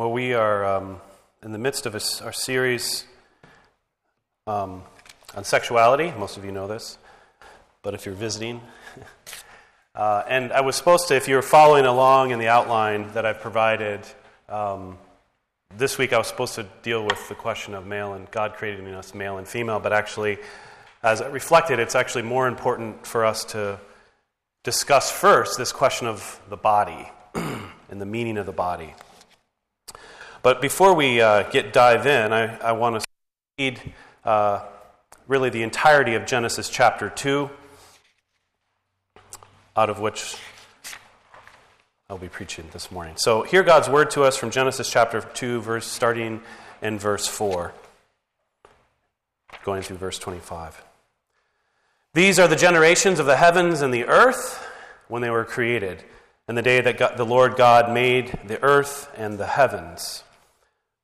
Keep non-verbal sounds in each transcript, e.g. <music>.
Well, we are um, in the midst of a, our series um, on sexuality. Most of you know this, but if you're visiting, <laughs> uh, and I was supposed to, if you're following along in the outline that I've provided, um, this week I was supposed to deal with the question of male and God creating us male and female, but actually, as I reflected, it's actually more important for us to discuss first this question of the body <clears throat> and the meaning of the body. But before we uh, get dive in, I, I want to read uh, really the entirety of Genesis chapter 2, out of which I'll be preaching this morning. So, hear God's word to us from Genesis chapter 2, verse, starting in verse 4, going through verse 25. These are the generations of the heavens and the earth when they were created, and the day that God, the Lord God made the earth and the heavens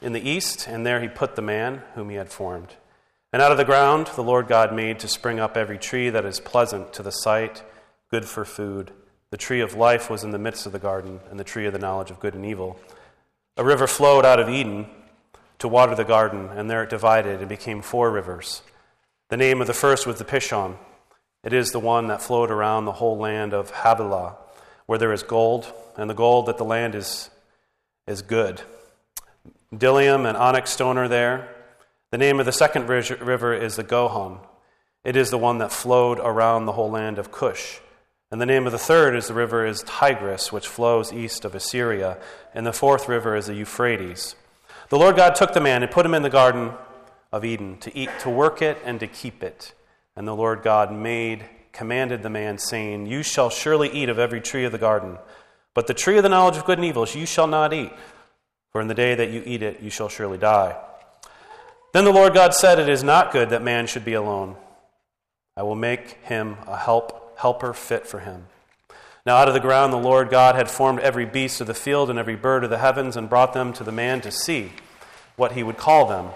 in the east, and there he put the man whom he had formed. And out of the ground the Lord God made to spring up every tree that is pleasant to the sight, good for food. The tree of life was in the midst of the garden, and the tree of the knowledge of good and evil. A river flowed out of Eden to water the garden, and there it divided and became four rivers. The name of the first was the Pishon. It is the one that flowed around the whole land of Havilah, where there is gold, and the gold that the land is, is good. Bdellium and onyx stone are there. The name of the second river is the Gihon. It is the one that flowed around the whole land of Cush. And the name of the third is the river is Tigris, which flows east of Assyria. And the fourth river is the Euphrates. The Lord God took the man and put him in the garden of Eden to eat, to work it, and to keep it. And the Lord God made, commanded the man, saying, You shall surely eat of every tree of the garden, but the tree of the knowledge of good and evil you shall not eat for in the day that you eat it, you shall surely die. Then the Lord God said, It is not good that man should be alone. I will make him a help, helper fit for him. Now out of the ground the Lord God had formed every beast of the field and every bird of the heavens and brought them to the man to see what he would call them.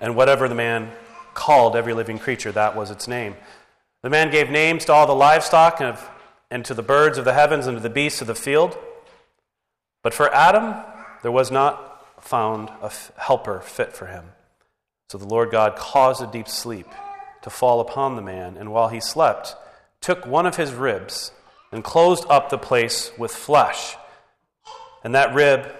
And whatever the man called every living creature, that was its name. The man gave names to all the livestock and, and to the birds of the heavens and to the beasts of the field. But for Adam, there was not found a helper fit for him. So the Lord God caused a deep sleep to fall upon the man, and while he slept, took one of his ribs and closed up the place with flesh. And that rib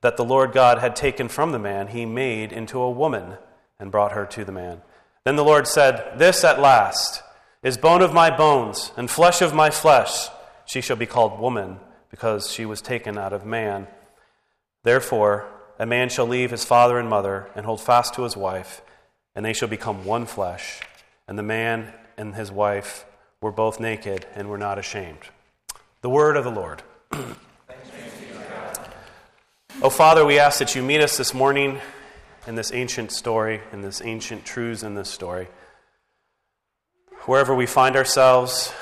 that the Lord God had taken from the man, he made into a woman and brought her to the man. Then the Lord said, This at last is bone of my bones and flesh of my flesh. She shall be called woman because she was taken out of man. Therefore, a man shall leave his father and mother and hold fast to his wife, and they shall become one flesh. And the man and his wife were both naked and were not ashamed. The word of the Lord. <clears throat> oh, Father, we ask that you meet us this morning in this ancient story, in this ancient truths in this story. Wherever we find ourselves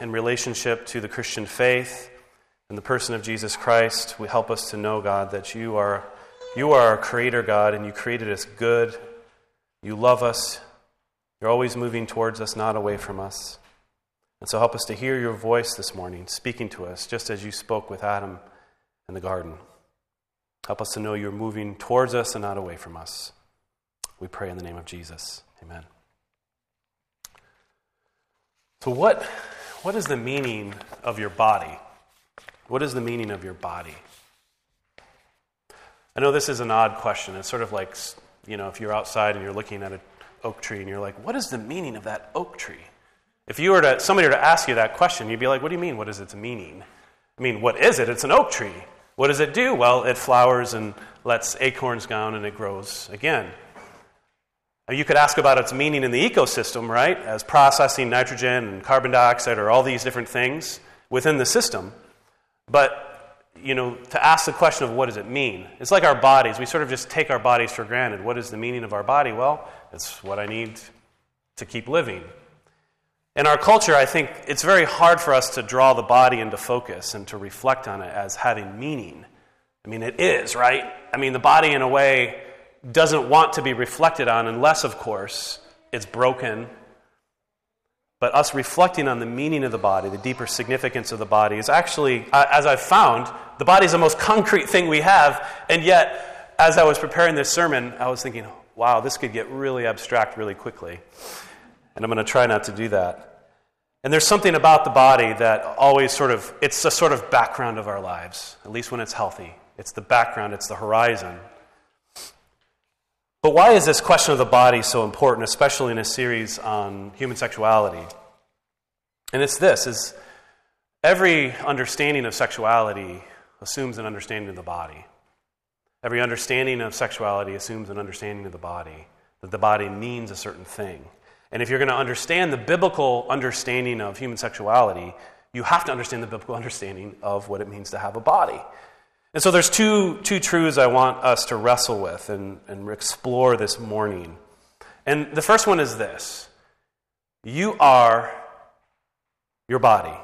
in relationship to the Christian faith, in the person of Jesus Christ, we help us to know, God, that you are, you are our creator, God, and you created us good. You love us. You're always moving towards us, not away from us. And so help us to hear your voice this morning, speaking to us, just as you spoke with Adam in the garden. Help us to know you're moving towards us and not away from us. We pray in the name of Jesus. Amen. So, what, what is the meaning of your body? What is the meaning of your body? I know this is an odd question. It's sort of like, you know, if you're outside and you're looking at an oak tree and you're like, what is the meaning of that oak tree? If you were to, somebody were to ask you that question, you'd be like, what do you mean? What is its meaning? I mean, what is it? It's an oak tree. What does it do? Well, it flowers and lets acorns down and it grows again. You could ask about its meaning in the ecosystem, right? As processing nitrogen and carbon dioxide or all these different things within the system. But you know, to ask the question of what does it mean? It's like our bodies. We sort of just take our bodies for granted. What is the meaning of our body? Well, it's what I need to keep living. In our culture, I think it's very hard for us to draw the body into focus and to reflect on it as having meaning. I mean, it is, right? I mean, the body, in a way, doesn't want to be reflected on unless, of course, it's broken. But us reflecting on the meaning of the body, the deeper significance of the body, is actually, uh, as I've found, the body is the most concrete thing we have. And yet, as I was preparing this sermon, I was thinking, wow, this could get really abstract really quickly. And I'm going to try not to do that. And there's something about the body that always sort of, it's a sort of background of our lives, at least when it's healthy. It's the background, it's the horizon. But why is this question of the body so important, especially in a series on human sexuality? And it's this is every understanding of sexuality assumes an understanding of the body. Every understanding of sexuality assumes an understanding of the body, that the body means a certain thing. And if you're going to understand the biblical understanding of human sexuality, you have to understand the biblical <laughs> understanding of what it means to have a body. And so there's two, two truths I want us to wrestle with and, and explore this morning. And the first one is this You are your body.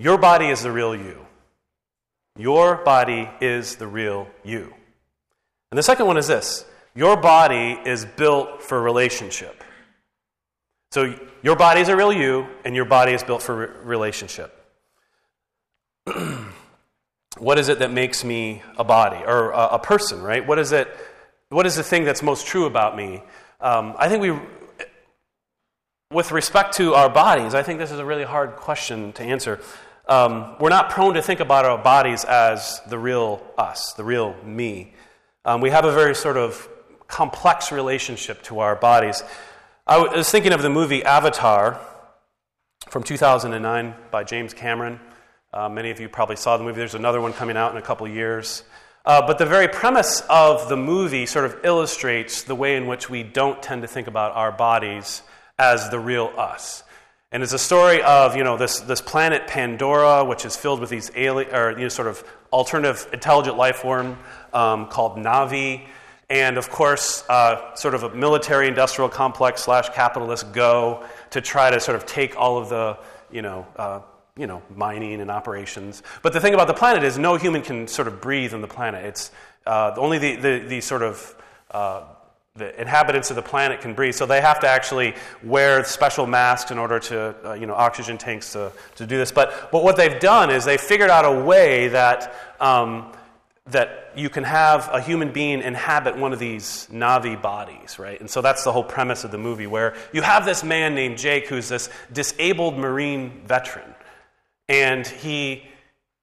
Your body is the real you. Your body is the real you. And the second one is this Your body is built for relationship. So your body is a real you, and your body is built for re- relationship. <clears throat> what is it that makes me a body or a, a, person, right? What is it? What is the thing that's most true about me? Um, I think we, with respect to our bodies, I think this is a really hard question to answer. Um, we're not prone to think about our bodies as the real us, the real me. Um, we have a very sort of complex relationship to our bodies. I was thinking of the movie Avatar from 2009 by James Cameron. Uh, many of you probably saw the movie. There's another one coming out in a couple years. Uh, but the very premise of the movie sort of illustrates the way in which we don't tend to think about our bodies as the real us. And it's a story of you know this, this planet Pandora, which is filled with these alien or you know, sort of alternative intelligent life form um, called Na'vi, and of course, uh, sort of a military industrial complex slash capitalist go to try to sort of take all of the you know uh, you know, mining and operations. But the thing about the planet is no human can sort of breathe on the planet. It's uh, only the, the, the, sort of uh, the inhabitants of the planet can breathe. So they have to actually wear special masks in order to, uh, you know, oxygen tanks to, to do this. But, but what they've done is they've figured out a way that, um, that you can have a human being inhabit one of these Na'vi bodies, right? And so that's the whole premise of the movie, where you have this man named Jake who's this disabled Marine veteran and he,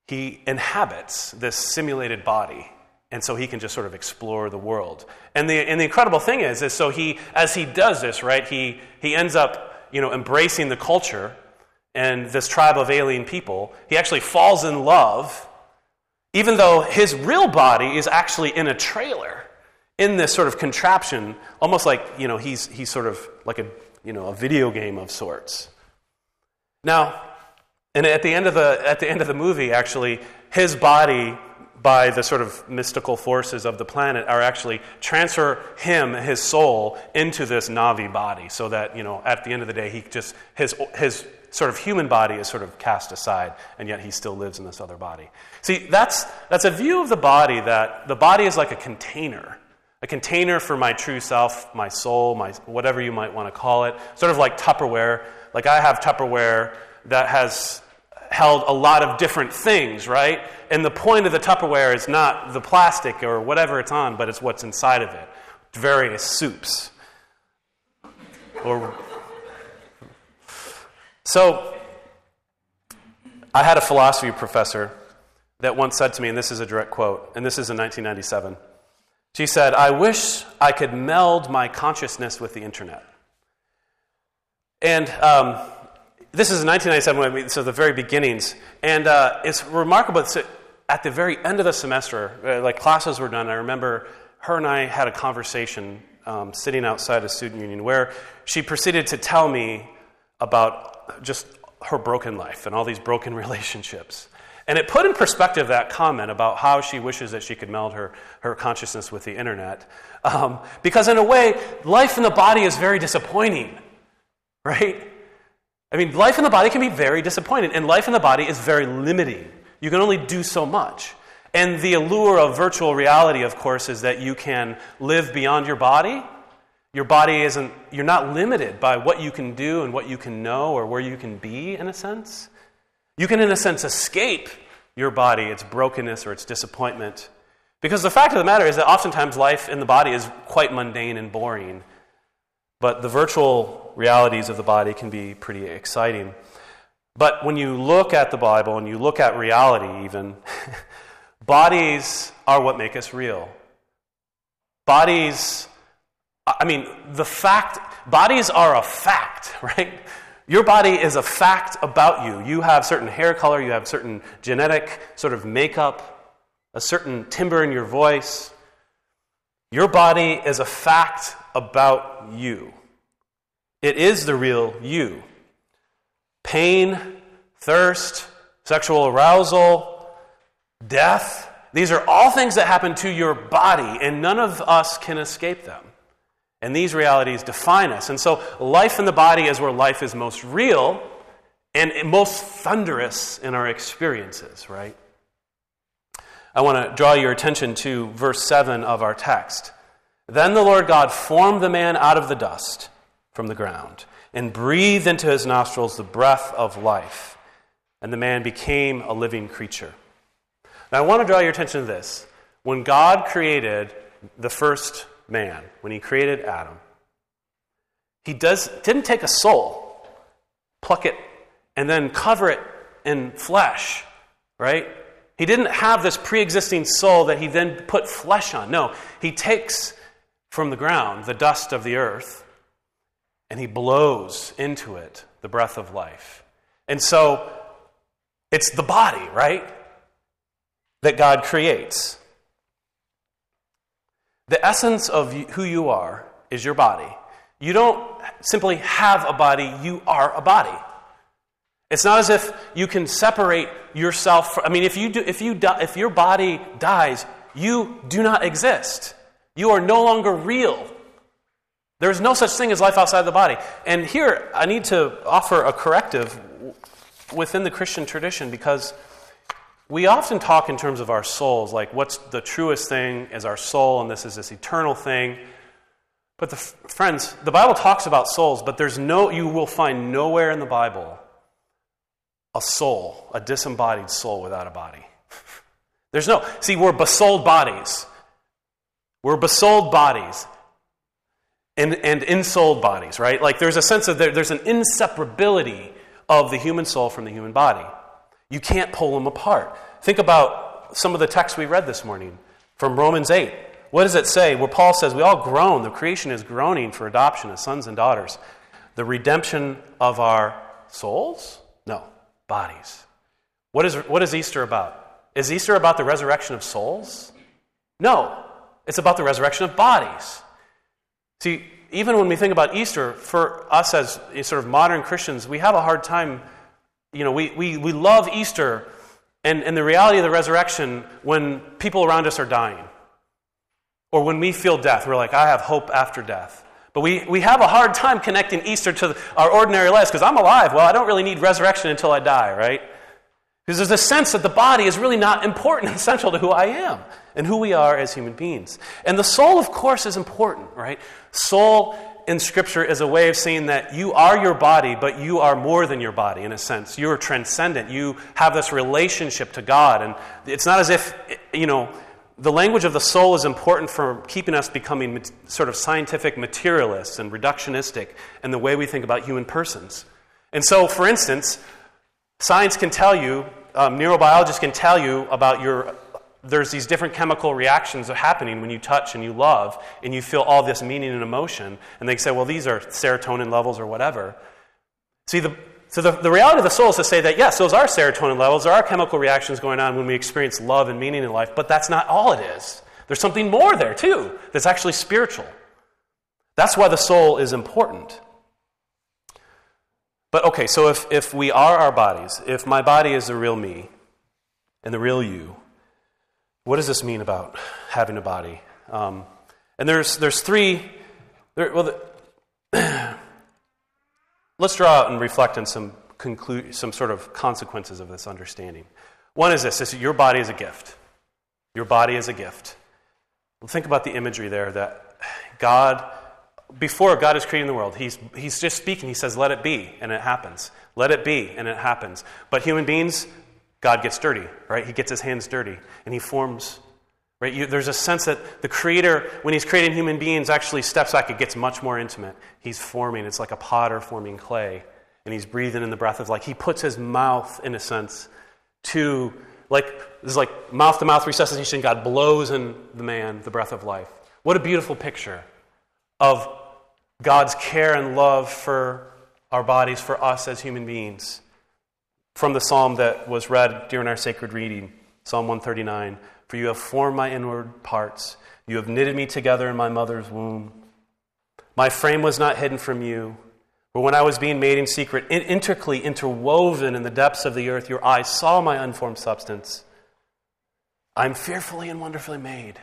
he inhabits this simulated body. And so he can just sort of explore the world. And the, and the incredible thing is, is so he, as he does this, right, he, he ends up, you know, embracing the culture and this tribe of alien people. He actually falls in love, even though his real body is actually in a trailer, in this sort of contraption, almost like, you know, he's, he's sort of like a, you know, a video game of sorts. Now, and at the end of the, at the, end of the movie, actually, his body, by the sort of mystical forces of the planet, are actually transfer him, his soul, into this Na'vi body, so that you know, at the end of the day, he just his his sort of human body is sort of cast aside, and yet he still lives in this other body. See, that's that's a view of the body that the body is like a container a container for my true self, my soul, my whatever you might want to call it, sort of like Tupperware. Like I have Tupperware that has held a lot of different things, right? And the point of the Tupperware is not the plastic or whatever it's on, but it's what's inside of it. Various soups. Or so I had a philosophy professor that once said to me, and this is a direct quote, and this is in 1997. She said, I wish I could meld my consciousness with the internet. And um, this is 1997, so the very beginnings. And uh, it's remarkable. So at the very end of the semester, uh, like classes were done, I remember her and I had a conversation um, sitting outside a student union where she proceeded to tell me about just her broken life and all these broken <laughs> relationships. And it put in perspective that comment about how she wishes that she could meld her, her consciousness with the internet. Um, because, in a way, life in the body is very disappointing, <laughs> right? I mean, life in the body can be very disappointing, and life in the body is very limiting. You can only do so much. And the allure of virtual reality, of course, is that you can live beyond your body. Your body isn't, you're not limited by what you can do and what you can know or where you can be, in a sense. You can, in a sense, escape your body, its brokenness or its disappointment. Because the fact of the matter is that oftentimes life in the body is quite mundane and boring. But the virtual realities of the body can be pretty exciting. But when you look at the Bible and you look at reality, even, <laughs> bodies are what make us real. Bodies, I mean, the fact, bodies are a fact, <laughs> right? Your body is a fact about you. You have certain hair color, you have certain genetic sort of makeup, a certain timbre in your voice. Your body is a fact about you. It is the real you. Pain, thirst, sexual arousal, death, these are all things that happen to your body, and none of us can escape them. And these realities define us. And so, life in the body is where life is most real and most thunderous in our experiences, right? I want to draw your attention to verse 7 of our text. Then the Lord God formed the man out of the dust from the ground and breathed into his nostrils the breath of life, and the man became a living creature. Now, I want to draw your attention to this. When God created the first man, when he created Adam, he does, didn't take a soul, pluck it, and then cover it in flesh, right? He didn't have this pre existing soul that he then put flesh on. No, he takes from the ground the dust of the earth and he blows into it the breath of life. And so it's the body, right? That God creates. The essence of who you are is your body. You don't simply have a body, you are a body. It's not as if you can separate yourself from, I mean, if, you do, if, you die, if your body dies, you do not exist. You are no longer real. There is no such thing as life outside the body. And here, I need to offer a corrective within the Christian tradition because we often talk in terms of our souls, like what's the truest thing is our soul, and this is this eternal thing. But the, friends, the Bible talks about souls, but there's no, you will find nowhere in the Bible a soul, a disembodied soul without a body. <laughs> There's no, see, we're besouled bodies. We're besouled bodies and, and ensouled bodies, right? Like there's a sense of there, there's an inseparability of the human soul from the human body. You can't pull them apart. Think about some of the texts we read this morning from Romans 8. What does it say? Where Paul says, We all groan, the creation is groaning for adoption as sons and daughters. The redemption of our souls? No, bodies. What is, what is Easter about? Is Easter about the resurrection of souls? No, it's about the resurrection of bodies. See, even when we think about Easter, for us as eh, sort of modern Christians, we have a hard time you know, we, we, we love Easter and, and the reality of the resurrection when people around us are dying. Or when we feel death, we're like, I have hope after death. But we, we have a hard time connecting Easter to our ordinary lives because I'm alive. Well, I don't really need resurrection until I die, right? Because there's a sense that the body is really not important and <laughs> central to who I am and who we are as human beings. And the soul, of course, is important, right? Soul in Scripture is a way of saying that you are your body, but you are more than your body in a sense. You're transcendent. You have this relationship to God. And it's not as if, you know, the language of the soul is important for keeping us becoming sort of scientific materialists and reductionistic in the way we think about human persons. And so, for instance, science can tell you, um, neurobiologists can tell you about your there's these different chemical reactions that are happening when you touch and you love and you feel all this meaning and emotion. And they say, well, these are serotonin levels or whatever. See, the, so the, the reality of the soul is to say that, yes, those are serotonin levels, there are chemical reactions going on when we experience love and meaning in life, but that's not all it is. There's something more there, too, that's actually spiritual. That's why the soul is important. But okay, so if, if we are our bodies, if my body is the real me, and the real you. What does this mean about having a body? Um, and there's, there's three. There, well, the, <clears throat> let's draw out and reflect on some, conclu- some sort of consequences of this understanding. One is this: is your body is a gift. Your body is a gift. Think about the imagery there that God, before God is creating the world, he's, he's just speaking. He says, Let it be, and it happens. Let it be, and it happens. But human beings, God gets dirty, right? He gets his hands dirty, and he forms. Right? You, there's a sense that the Creator, when He's creating human beings, actually steps back. It gets much more intimate. He's forming. It's like a potter forming clay, and He's breathing in the breath of like, He puts His mouth, in a sense, to like this is like mouth to mouth resuscitation. God blows in the man the breath of life. What a beautiful picture of God's care and love for our bodies, for us as human beings. From the psalm that was read during our sacred reading, Psalm 139 For you have formed my inward parts, you have knitted me together in my mother's womb. My frame was not hidden from you. For when I was being made in secret, intricately interwoven in the depths of the earth, your eyes saw my unformed substance. I'm fearfully and wonderfully made.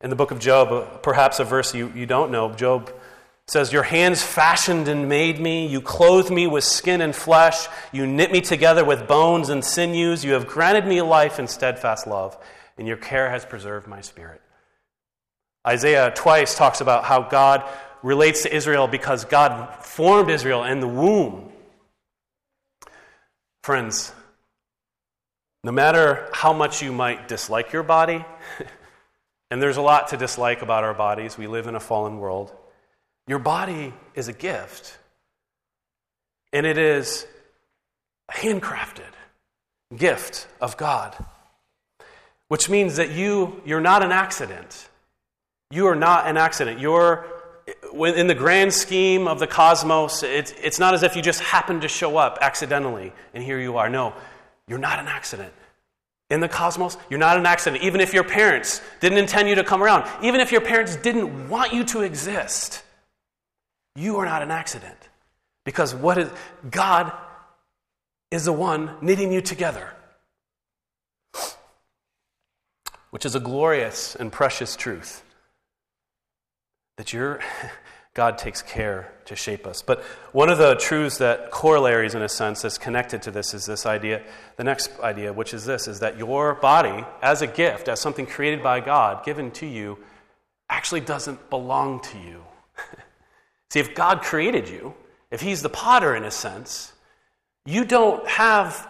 In the book of Job, uh, perhaps a verse you, you don't know, Job says, Your hands fashioned and made me. You clothed me with skin and flesh. You knit me together with bones and sinews. You have granted me life and steadfast love, and your care has preserved my spirit. Isaiah twice talks about how God relates to Israel because God formed Israel in the womb. Friends, no matter how much you might dislike your body, <laughs> and there's a lot to dislike about our bodies, we live in a fallen world. Your body is a gift, and it is a handcrafted gift of God, which means that you, you're not an accident. You are not an accident. You're in the grand scheme of the cosmos, it's, it's not as if you just happened to show up accidentally and here you are. No, you're not an accident. In the cosmos, you're not an accident. Even if your parents didn't intend you to come around, even if your parents didn't want you to exist, you are not an accident. Because what is God is the one knitting you together. Which is a glorious and precious truth that your <laughs> God takes care to shape us. But one of the truths that corollaries, in a sense, that's connected to this is this idea, the next idea, which is this, is that your body, as a gift, as something created by God, given to you, actually doesn't belong to you. See, if God created you, if He's the potter in a sense, you don't have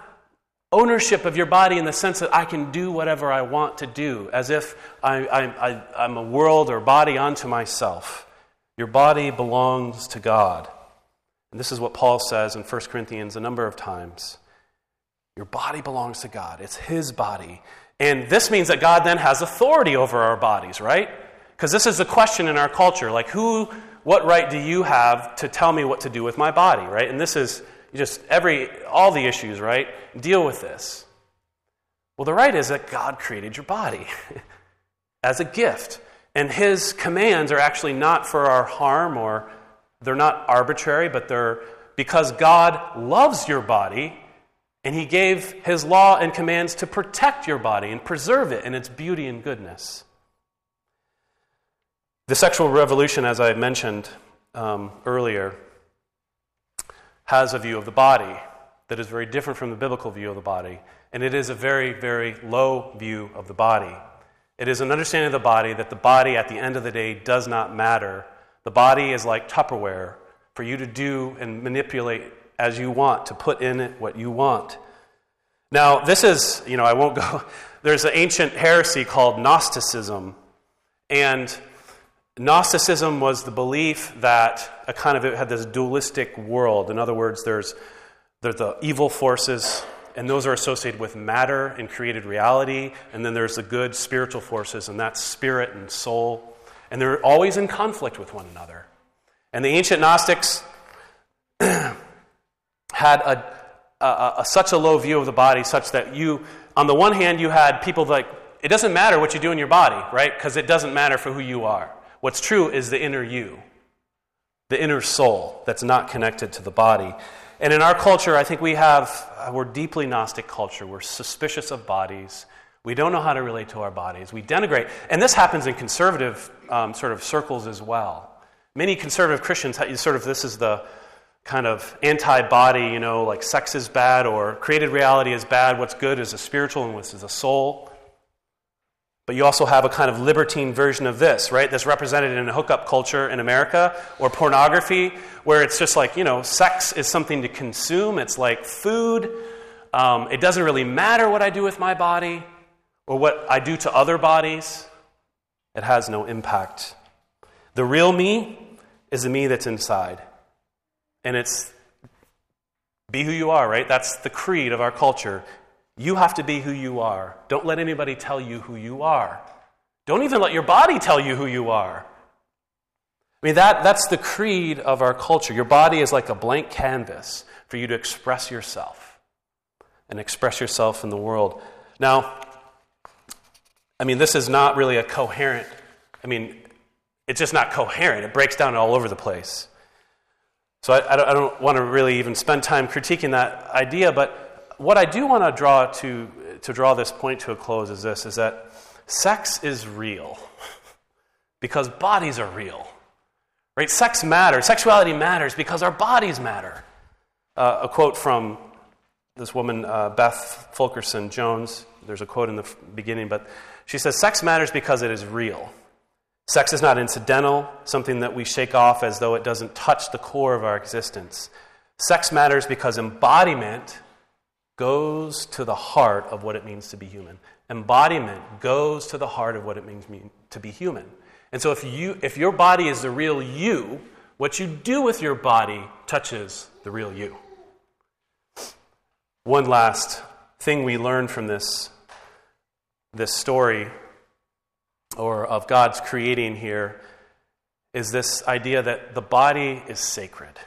ownership of your body in the sense that I can do whatever I want to do, as if I, am a world or body unto myself. Your body belongs to God. And this is what Paul says in 1 Corinthians a number of times. Your body belongs to God, it's His body. And this means that God then has authority over our bodies, right? Because this is the question in our culture like, who, what right do you have to tell me what to do with my body, right? And this is just every, all the issues, right? Deal with this. Well, the right is that God created your body <laughs> as a gift. And his commands are actually not for our harm or they're not arbitrary, but they're because God loves your body and he gave his law and commands to protect your body and preserve it in its beauty and goodness. The sexual revolution, as I mentioned um, earlier, has a view of the body that is very different from the biblical view of the body. And it is a very, very low view of the body. It is an understanding of the body that the body, at the end of the day, does not matter. The body is like Tupperware for you to do and manipulate as you want, to put in it what you want. Now, this is, you know, I won't go. <laughs> There's an ancient heresy called Gnosticism. And Gnosticism was the belief that a kind of it had this dualistic world. In other words, there's, there's the evil forces, and those are associated with matter and created reality, and then there's the good spiritual forces, and that's spirit and soul. And they're always in conflict with one another. And the ancient Gnostics <clears throat> had a, a, a, such a low view of the body, such that you, on the one hand, you had people like, it doesn't matter what you do in your body, right? Because it doesn't matter for who you are. What's true is the inner you, the inner soul that's not connected to the body. And in our culture, I think we have, uh, we're deeply Gnostic culture. We're suspicious of bodies. We don't know how to relate to our bodies. We denigrate. And this happens in conservative um, sort of circles as well. Many conservative Christians, sort of, this is the kind of anti body, you know, like sex is bad or created reality is bad, what's good is a spiritual and what's is a soul. But you also have a kind of libertine version of this, right? That's represented in a hookup culture in America or pornography, where it's just like, you know, sex is something to consume. It's like food. Um, it doesn't really matter what I do with my body or what I do to other bodies, it has no impact. The real me is the me that's inside. And it's be who you are, right? That's the creed of our culture. You have to be who you are. Don't let anybody tell you who you are. Don't even let your body tell you who you are. I mean, that, that's the creed of our culture. Your body is like a blank canvas for you to express yourself and express yourself in the world. Now, I mean, this is not really a coherent, I mean, it's just not coherent. It breaks down all over the place. So I, I, don't, I don't want to really even spend time critiquing that idea, but what I do want to draw to, to draw this point to a close is this is that sex is real <laughs> because bodies are real. Right? Sex matters. Sexuality matters because our bodies matter. Uh, a quote from this woman, uh, Beth Felker Jones. There's a quote in the beginning, but she says, Sex matters because it is real. Sex is not incidental, something that we shake off as though it doesn't touch the core of our existence. Sex matters because embodiment goes to the heart of what it means to be human. Embodiment goes to the heart of what it means to be human. And so if, you, if your body is the real you, what you do with your body touches the real you. One last thing we learn from this, this story or of God's creating here is this idea that the body is sacred.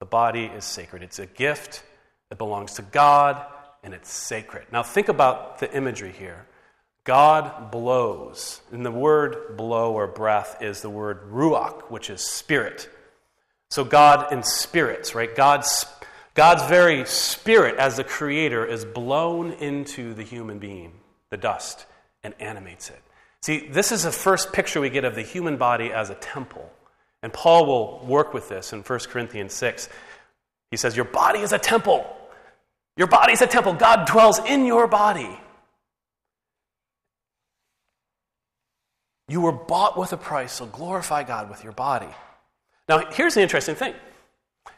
The body is sacred. It's a gift it belongs to God and it's sacred. Now, think about the imagery here. God blows. And the word blow or breath is the word ruach, which is spirit. So, God in spirits, right? God's, God's very spirit as the creator is blown into the human being, the dust, and animates it. See, this is the first picture we get of the human body as a temple. And Paul will work with this in 1 Corinthians 6. He says, Your body is a temple. Your body is a temple. God dwells in your body. You were bought with a price, so glorify God with your body. Now, here's the interesting thing.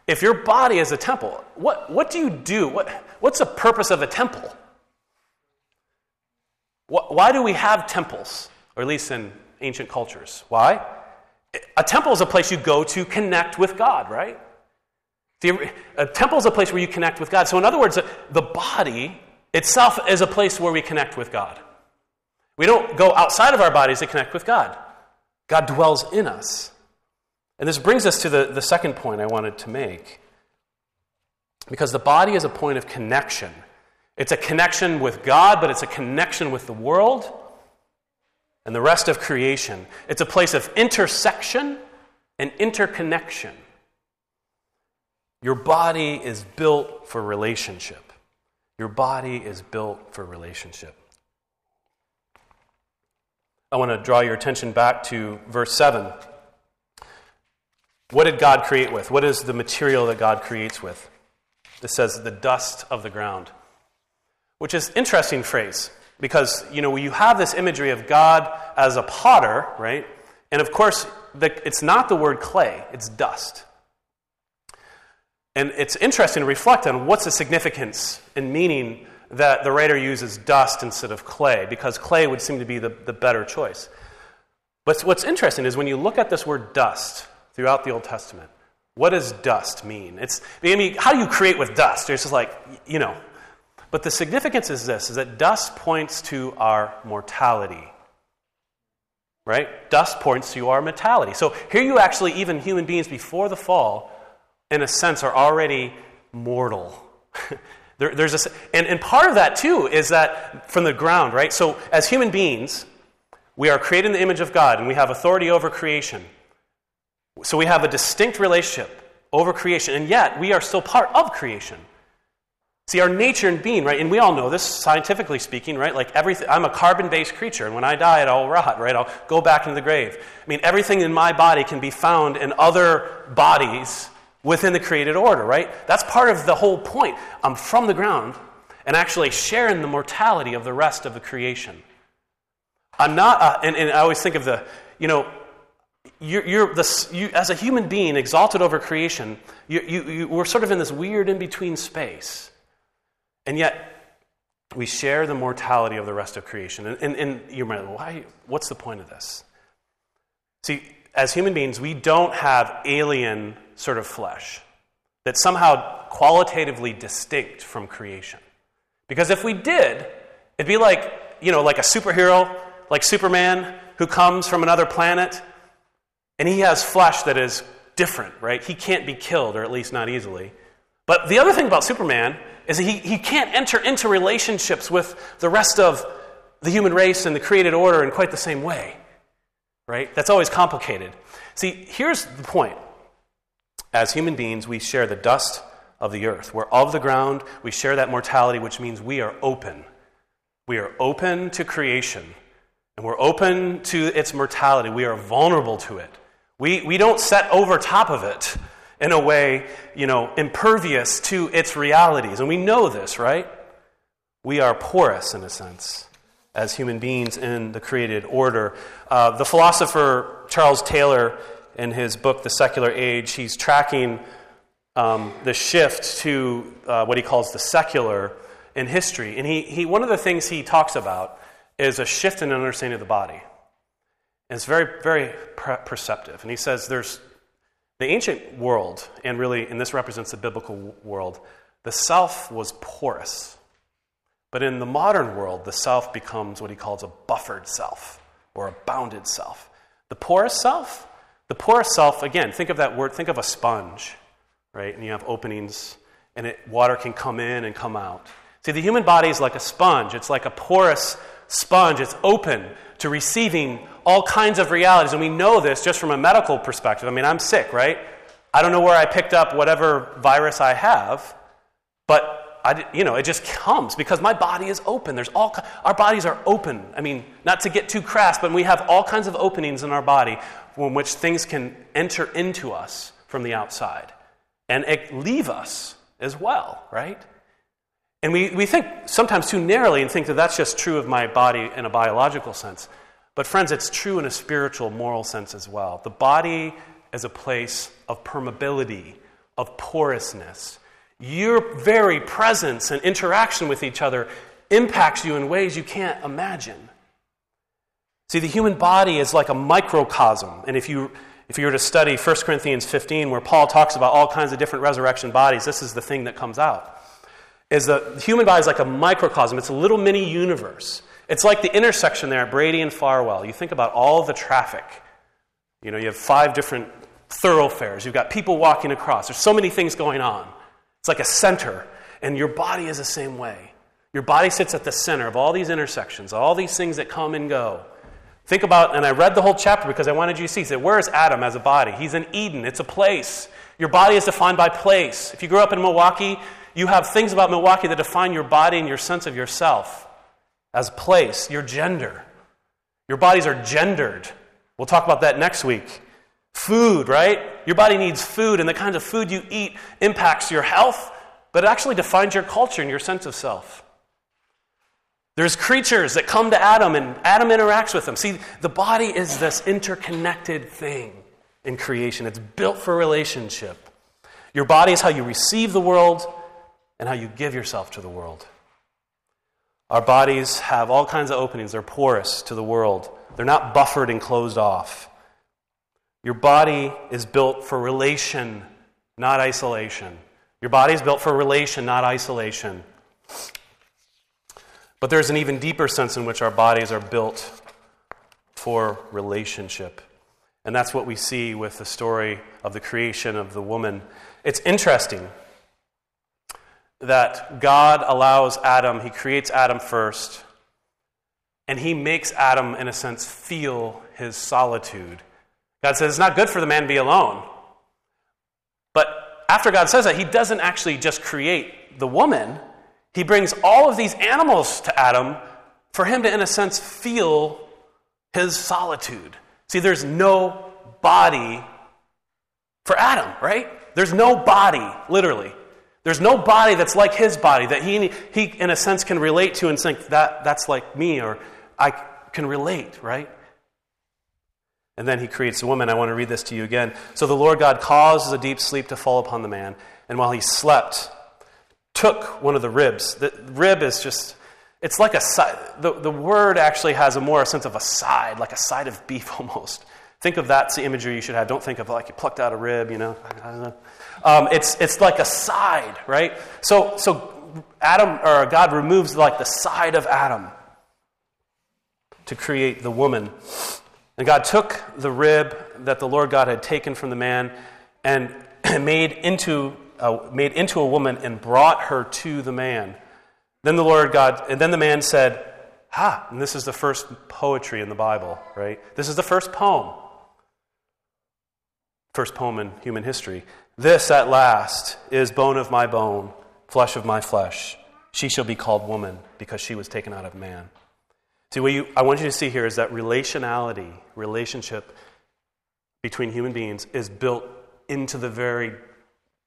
If your body is a temple, what, what do you do? What, what's the purpose of a temple? Why do we have temples, or at least in ancient cultures? Why? A temple is a place you go to connect with God, right? The, a temple is a place where you connect with God. So, in other words, the body itself is a place where we connect with God. We don't go outside of our bodies to connect with God, God dwells in us. And this brings us to the, the second point I wanted to make. Because the body is a point of connection. It's a connection with God, but it's a connection with the world and the rest of creation. It's a place of intersection and interconnection. Your body is built for relationship. Your body is built for relationship. I want to draw your attention back to verse 7. What did God create with? What is the material that God creates with? It says the dust of the ground, which is interesting phrase because you know you have this imagery of God as a potter, right? And of course, the, it's not the word clay; it's dust. And it's interesting to reflect on what's the significance and meaning that the writer uses dust instead of clay, because clay would seem to be the, the better choice. But what's interesting is when you look at this word dust throughout the Old Testament, what does dust mean? It's, I mean, how do you create with dust? It's just like, you know. But the significance is this, is that dust points to our mortality. Right? Dust points to our mortality. So here you actually, even human beings before the fall, in a sense, are already mortal. <laughs> there, there's a, and, and part of that, too, is that from the ground, right? So, as human beings, we are created in the image of God and we have authority over creation. So, we have a distinct relationship over creation, and yet we are still part of creation. See, our nature and being, right? And we all know this scientifically speaking, right? Like everything, I'm a carbon based creature, and when I die, it'll rot, right? I'll go back into the grave. I mean, everything in my body can be found in other bodies within the created order, right? That's part of the whole point. I'm from the ground and actually sharing the mortality of the rest of the creation. I'm not, uh, and, and I always think of the, you know, you're, you're the, you, as a human being exalted over creation, you, you, you, we're sort of in this weird in between space. And yet, we share the mortality of the rest of creation. And, and, and you might, why? What's the point of this? See, as human beings, we don't have alien sort of flesh that's somehow qualitatively distinct from creation. Because if we did, it'd be like, you know, like a superhero, like Superman, who comes from another planet, and he has flesh that is different, right? He can't be killed, or at least not easily. But the other thing about Superman is he, he can't enter into relationships with the rest of the human race and the created order in quite the same way. Right? That's always complicated. See, here's the point. As human beings, we share the dust of the earth. We're of the ground. We share that mortality, which means we are open. We are open to creation, and we're open to its mortality. We are vulnerable to it. We, we don't set over top of it in a way, you know, impervious to its realities. And we know this, right? We are porous, in a sense, as human beings in the created order. Uh, the philosopher Charles Taylor, in his book, The Secular Age, he's tracking um, the shift to uh, what he calls the secular in history. And he, he, one of the things he talks about is a shift in understanding of the body. And it's very, very perceptive. And he says there's the ancient world, and really, and this represents the biblical world, the self was porous. But in the modern world, the self becomes what he calls a buffered self or a bounded self. The porous self, the porous self, again, think of that word, think of a sponge, right? And you have openings, and it, water can come in and come out. See, the human body is like a sponge, it's like a porous sponge, it's open to receiving all kinds of realities. And we know this just from a medical perspective. I mean, I'm sick, right? I don't know where I picked up whatever virus I have, but I, you know, it just comes because my body is open. There's all our bodies are open. I mean, not to get too crass, but we have all kinds of openings in our body from which things can enter into us from the outside and leave us as well, right? And we, we think sometimes too narrowly and think that that's just true of my body in a biological sense. But, friends, it's true in a spiritual, moral sense as well. The body is a place of permeability, of porousness. Your very presence and interaction with each other impacts you in ways you can't imagine. See, the human body is like a microcosm. And if you, if you were to study 1 Corinthians 15, where Paul talks about all kinds of different resurrection bodies, this is the thing that comes out. Is the human body is like a microcosm. It's a little mini universe. It's like the intersection there at Brady and Farwell. You think about all the traffic. You know, you have five different thoroughfares. You've got people walking across. There's so many things going on. It's like a center, and your body is the same way. Your body sits at the center of all these intersections, all these things that come and go. Think about, and I read the whole chapter because I wanted you to see. Say, where is Adam as a body? He's in Eden. It's a place. Your body is defined by place. If you grew up in Milwaukee, you have things about Milwaukee that define your body and your sense of yourself as place, your gender. Your bodies are gendered. We'll talk about that next week. Food, right? Your body needs food, and the kind of food you eat impacts your health, but it actually defines your culture and your sense of self. There's creatures that come to Adam, and Adam interacts with them. See, the body is this interconnected thing in creation, it's built for relationship. Your body is how you receive the world and how you give yourself to the world. Our bodies have all kinds of openings. They're porous to the world, they're not buffered and closed off. Your body is built for relation, not isolation. Your body is built for relation, not isolation. But there's an even deeper sense in which our bodies are built for relationship. And that's what we see with the story of the creation of the woman. It's interesting that God allows Adam, he creates Adam first, and he makes Adam, in a sense, feel his solitude. God says it's not good for the man to be alone. But after God says that, he doesn't actually just create the woman, he brings all of these animals to Adam for him to, in a sense, feel his solitude. See, there's no body for Adam, right? There's no body, literally. There's no body that's like his body that he, he in a sense, can relate to and think, that, that's like me, or I can relate, right? And then he creates a woman. I want to read this to you again. So the Lord God caused a deep sleep to fall upon the man, and while he slept, took one of the ribs. The rib is just, it's like a side. The, the word actually has a more sense of a side, like a side of beef <laughs> almost. Think of that's the imagery you should have. Don't think of like you plucked out a rib, you know. know. Um, it's, it's like a side, right? So, so Adam, or God removes like the side of Adam to create the woman. And God took the rib that the Lord God had taken from the man and <clears throat> made into, uh, made into a woman and brought her to the man. Then the Lord God, and then the man said, Ha, and this is the first poetry in the Bible, right? This is the first poem. First poem in human history. This at last is bone of my bone, flesh of my flesh. She shall be called woman because she was taken out of man. See, what you, I want you to see here is that relationality, relationship between human beings is built into the very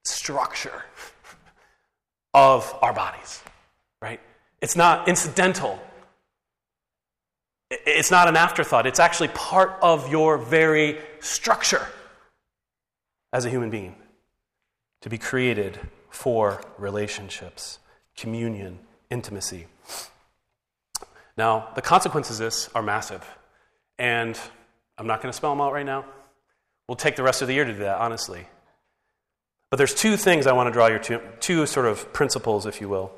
structure of our bodies, right? It's not incidental. It's not an afterthought. It's actually part of your very structure as a human being to be created for relationships, communion, intimacy. Now, the consequences of this are massive. And I'm not going to spell them out right now. We'll take the rest of the year to do that, honestly. But there's two things I want to draw your two, two sort of principles, if you will,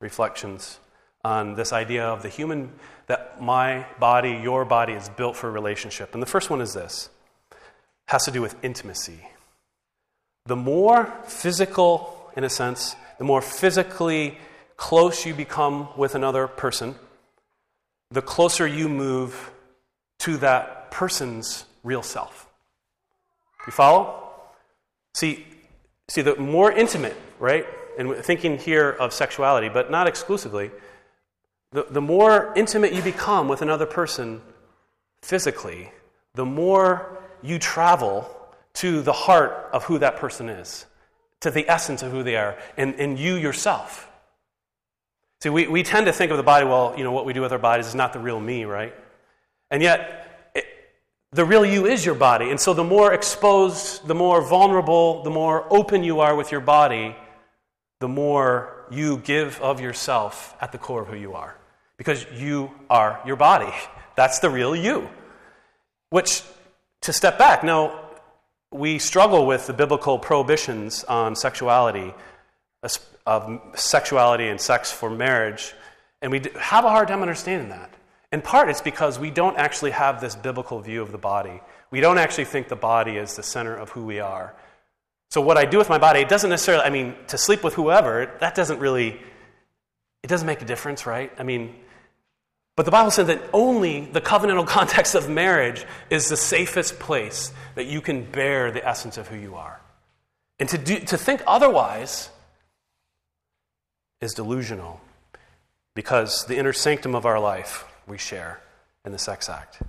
reflections on this idea of the human, that my body, your body is built for relationship. And the first one is this has to do with intimacy. The more physical, in a sense, the more physically close you become with another person, the closer you move to that person's real self. You follow? See, see, the more intimate, right? And thinking here of sexuality, but not exclusively, the, the more intimate you become with another person physically, the more you travel to the heart of who that person is, to the essence of who they are, and, and you yourself. See, we, we tend to think of the body, well, you know, what we do with our bodies is not the real me, right? And yet, the real you is your body. And so the more exposed, the more vulnerable, the more open you are with your body, the more you give of yourself at the core of who you are. Because you are your body. <laughs> That's the real you. Which, to step back, now, we struggle with the biblical prohibitions on sexuality of sexuality and sex for marriage, and we have a hard time understanding that. In part, it's because we don't actually have this biblical view of the body. We don't actually think the body is the center of who we are. So, what I do with my body, it doesn't necessarily, I mean, to sleep with whoever, that doesn't really, it doesn't make a difference, right? I mean, but the Bible says that only the covenantal <laughs> context of marriage is the safest place that you can bear the essence of who you are. And to, do, to think otherwise is delusional because the inner sanctum of our life we share in the sex act.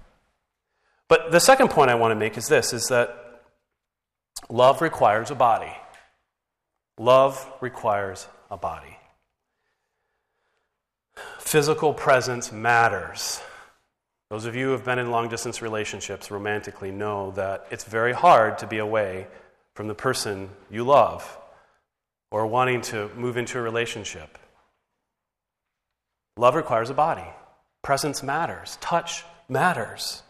But the second point I want to make is this is that love requires a body. Love requires a body. Physical presence matters. Those of you who have been in long distance relationships romantically know that it's very hard to be away from the person you love or wanting to move into a relationship. Love requires a body. Presence matters. Touch matters.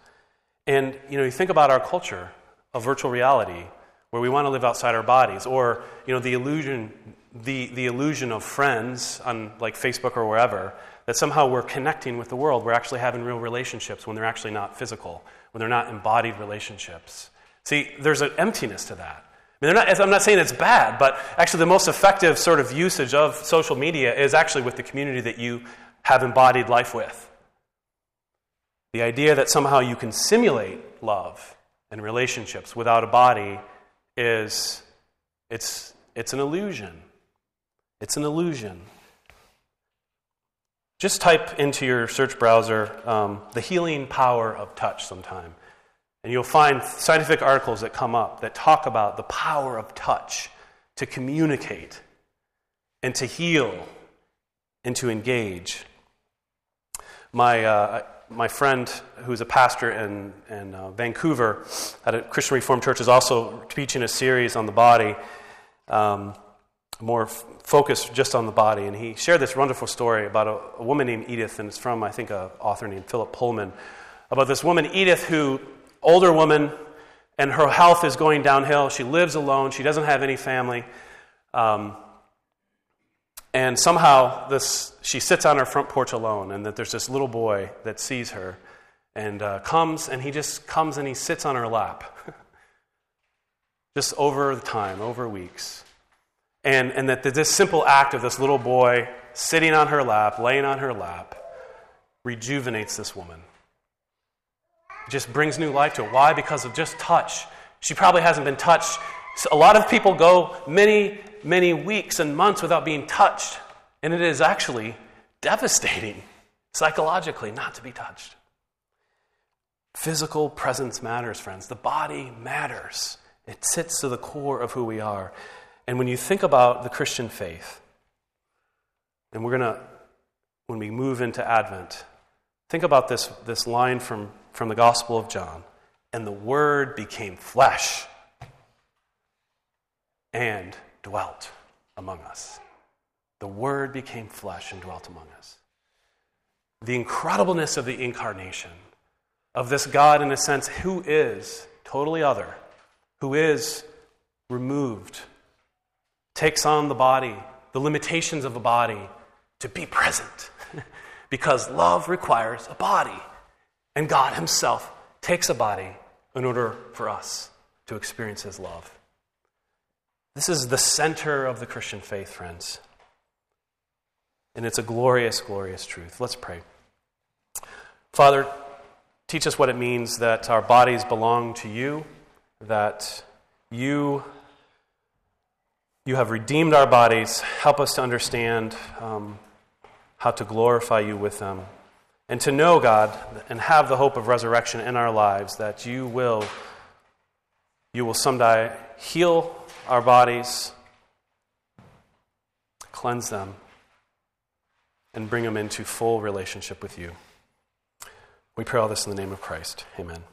And you know, you think about our culture of virtual reality where we want to live outside our bodies, or you know, the illusion, the, the illusion of friends on like Facebook or wherever, that somehow we're connecting with the world. We're actually having real relationships when they're actually not physical, when they're not embodied relationships. See, there's an emptiness to that. I mean, not, I'm not saying it's bad, but actually, the most effective sort of usage of social media is actually with the community that you have embodied life with. The idea that somehow you can simulate love and relationships without a body is it's, It's an illusion. It's an illusion. Just type into your search browser um, the healing power of touch sometime. And you'll find scientific articles that come up that talk about the power of touch to communicate and to heal and to engage. My, uh, my friend, who's a pastor in, in uh, Vancouver at a Christian Reformed Church, is also teaching a series on the body. Um, more f- focused just on the body. And he shared this wonderful story about a, a woman named Edith, and it's from, I think, an author named Philip Pullman, about this woman, Edith, who, older woman, and her health is going downhill. She lives alone, she doesn't have any family. Um, and somehow this, she sits on her front porch alone, and that there's this little boy that sees her and uh, comes, and he just comes and he sits on her lap. <laughs> just over the time, over weeks. And, and that this simple act of this little boy sitting on her lap, laying on her lap, rejuvenates this woman. Just brings new life to it. Why? Because of just touch. She probably hasn't been touched. A lot of people go many, many weeks and months without being touched. And it is actually devastating <laughs> psychologically not to be touched. Physical presence matters, friends. The body matters. It sits to the core of who we are. And when you think about the Christian faith, and we're going to, when we move into Advent, think about this, this line from, from the Gospel of John. And the Word became flesh and dwelt among us. The Word became flesh and dwelt among us. The incredibleness of the incarnation, of this God, in a sense, who is totally other, who is removed takes on the body, the limitations of a body, to be present. <laughs> because love requires a body. And God Himself takes a body in order for us to experience His love. This is the center of the Christian faith, friends. And it's a glorious, glorious truth. Let's pray. Father, teach us what it means that our bodies belong to you, that you you have redeemed our bodies. Help us to understand um, how to glorify you with them. And to know, God, and have the hope of resurrection in our lives, that you will, you will someday heal our bodies, cleanse them, and bring them into full relationship with you. We pray all this in the name of Christ. Amen.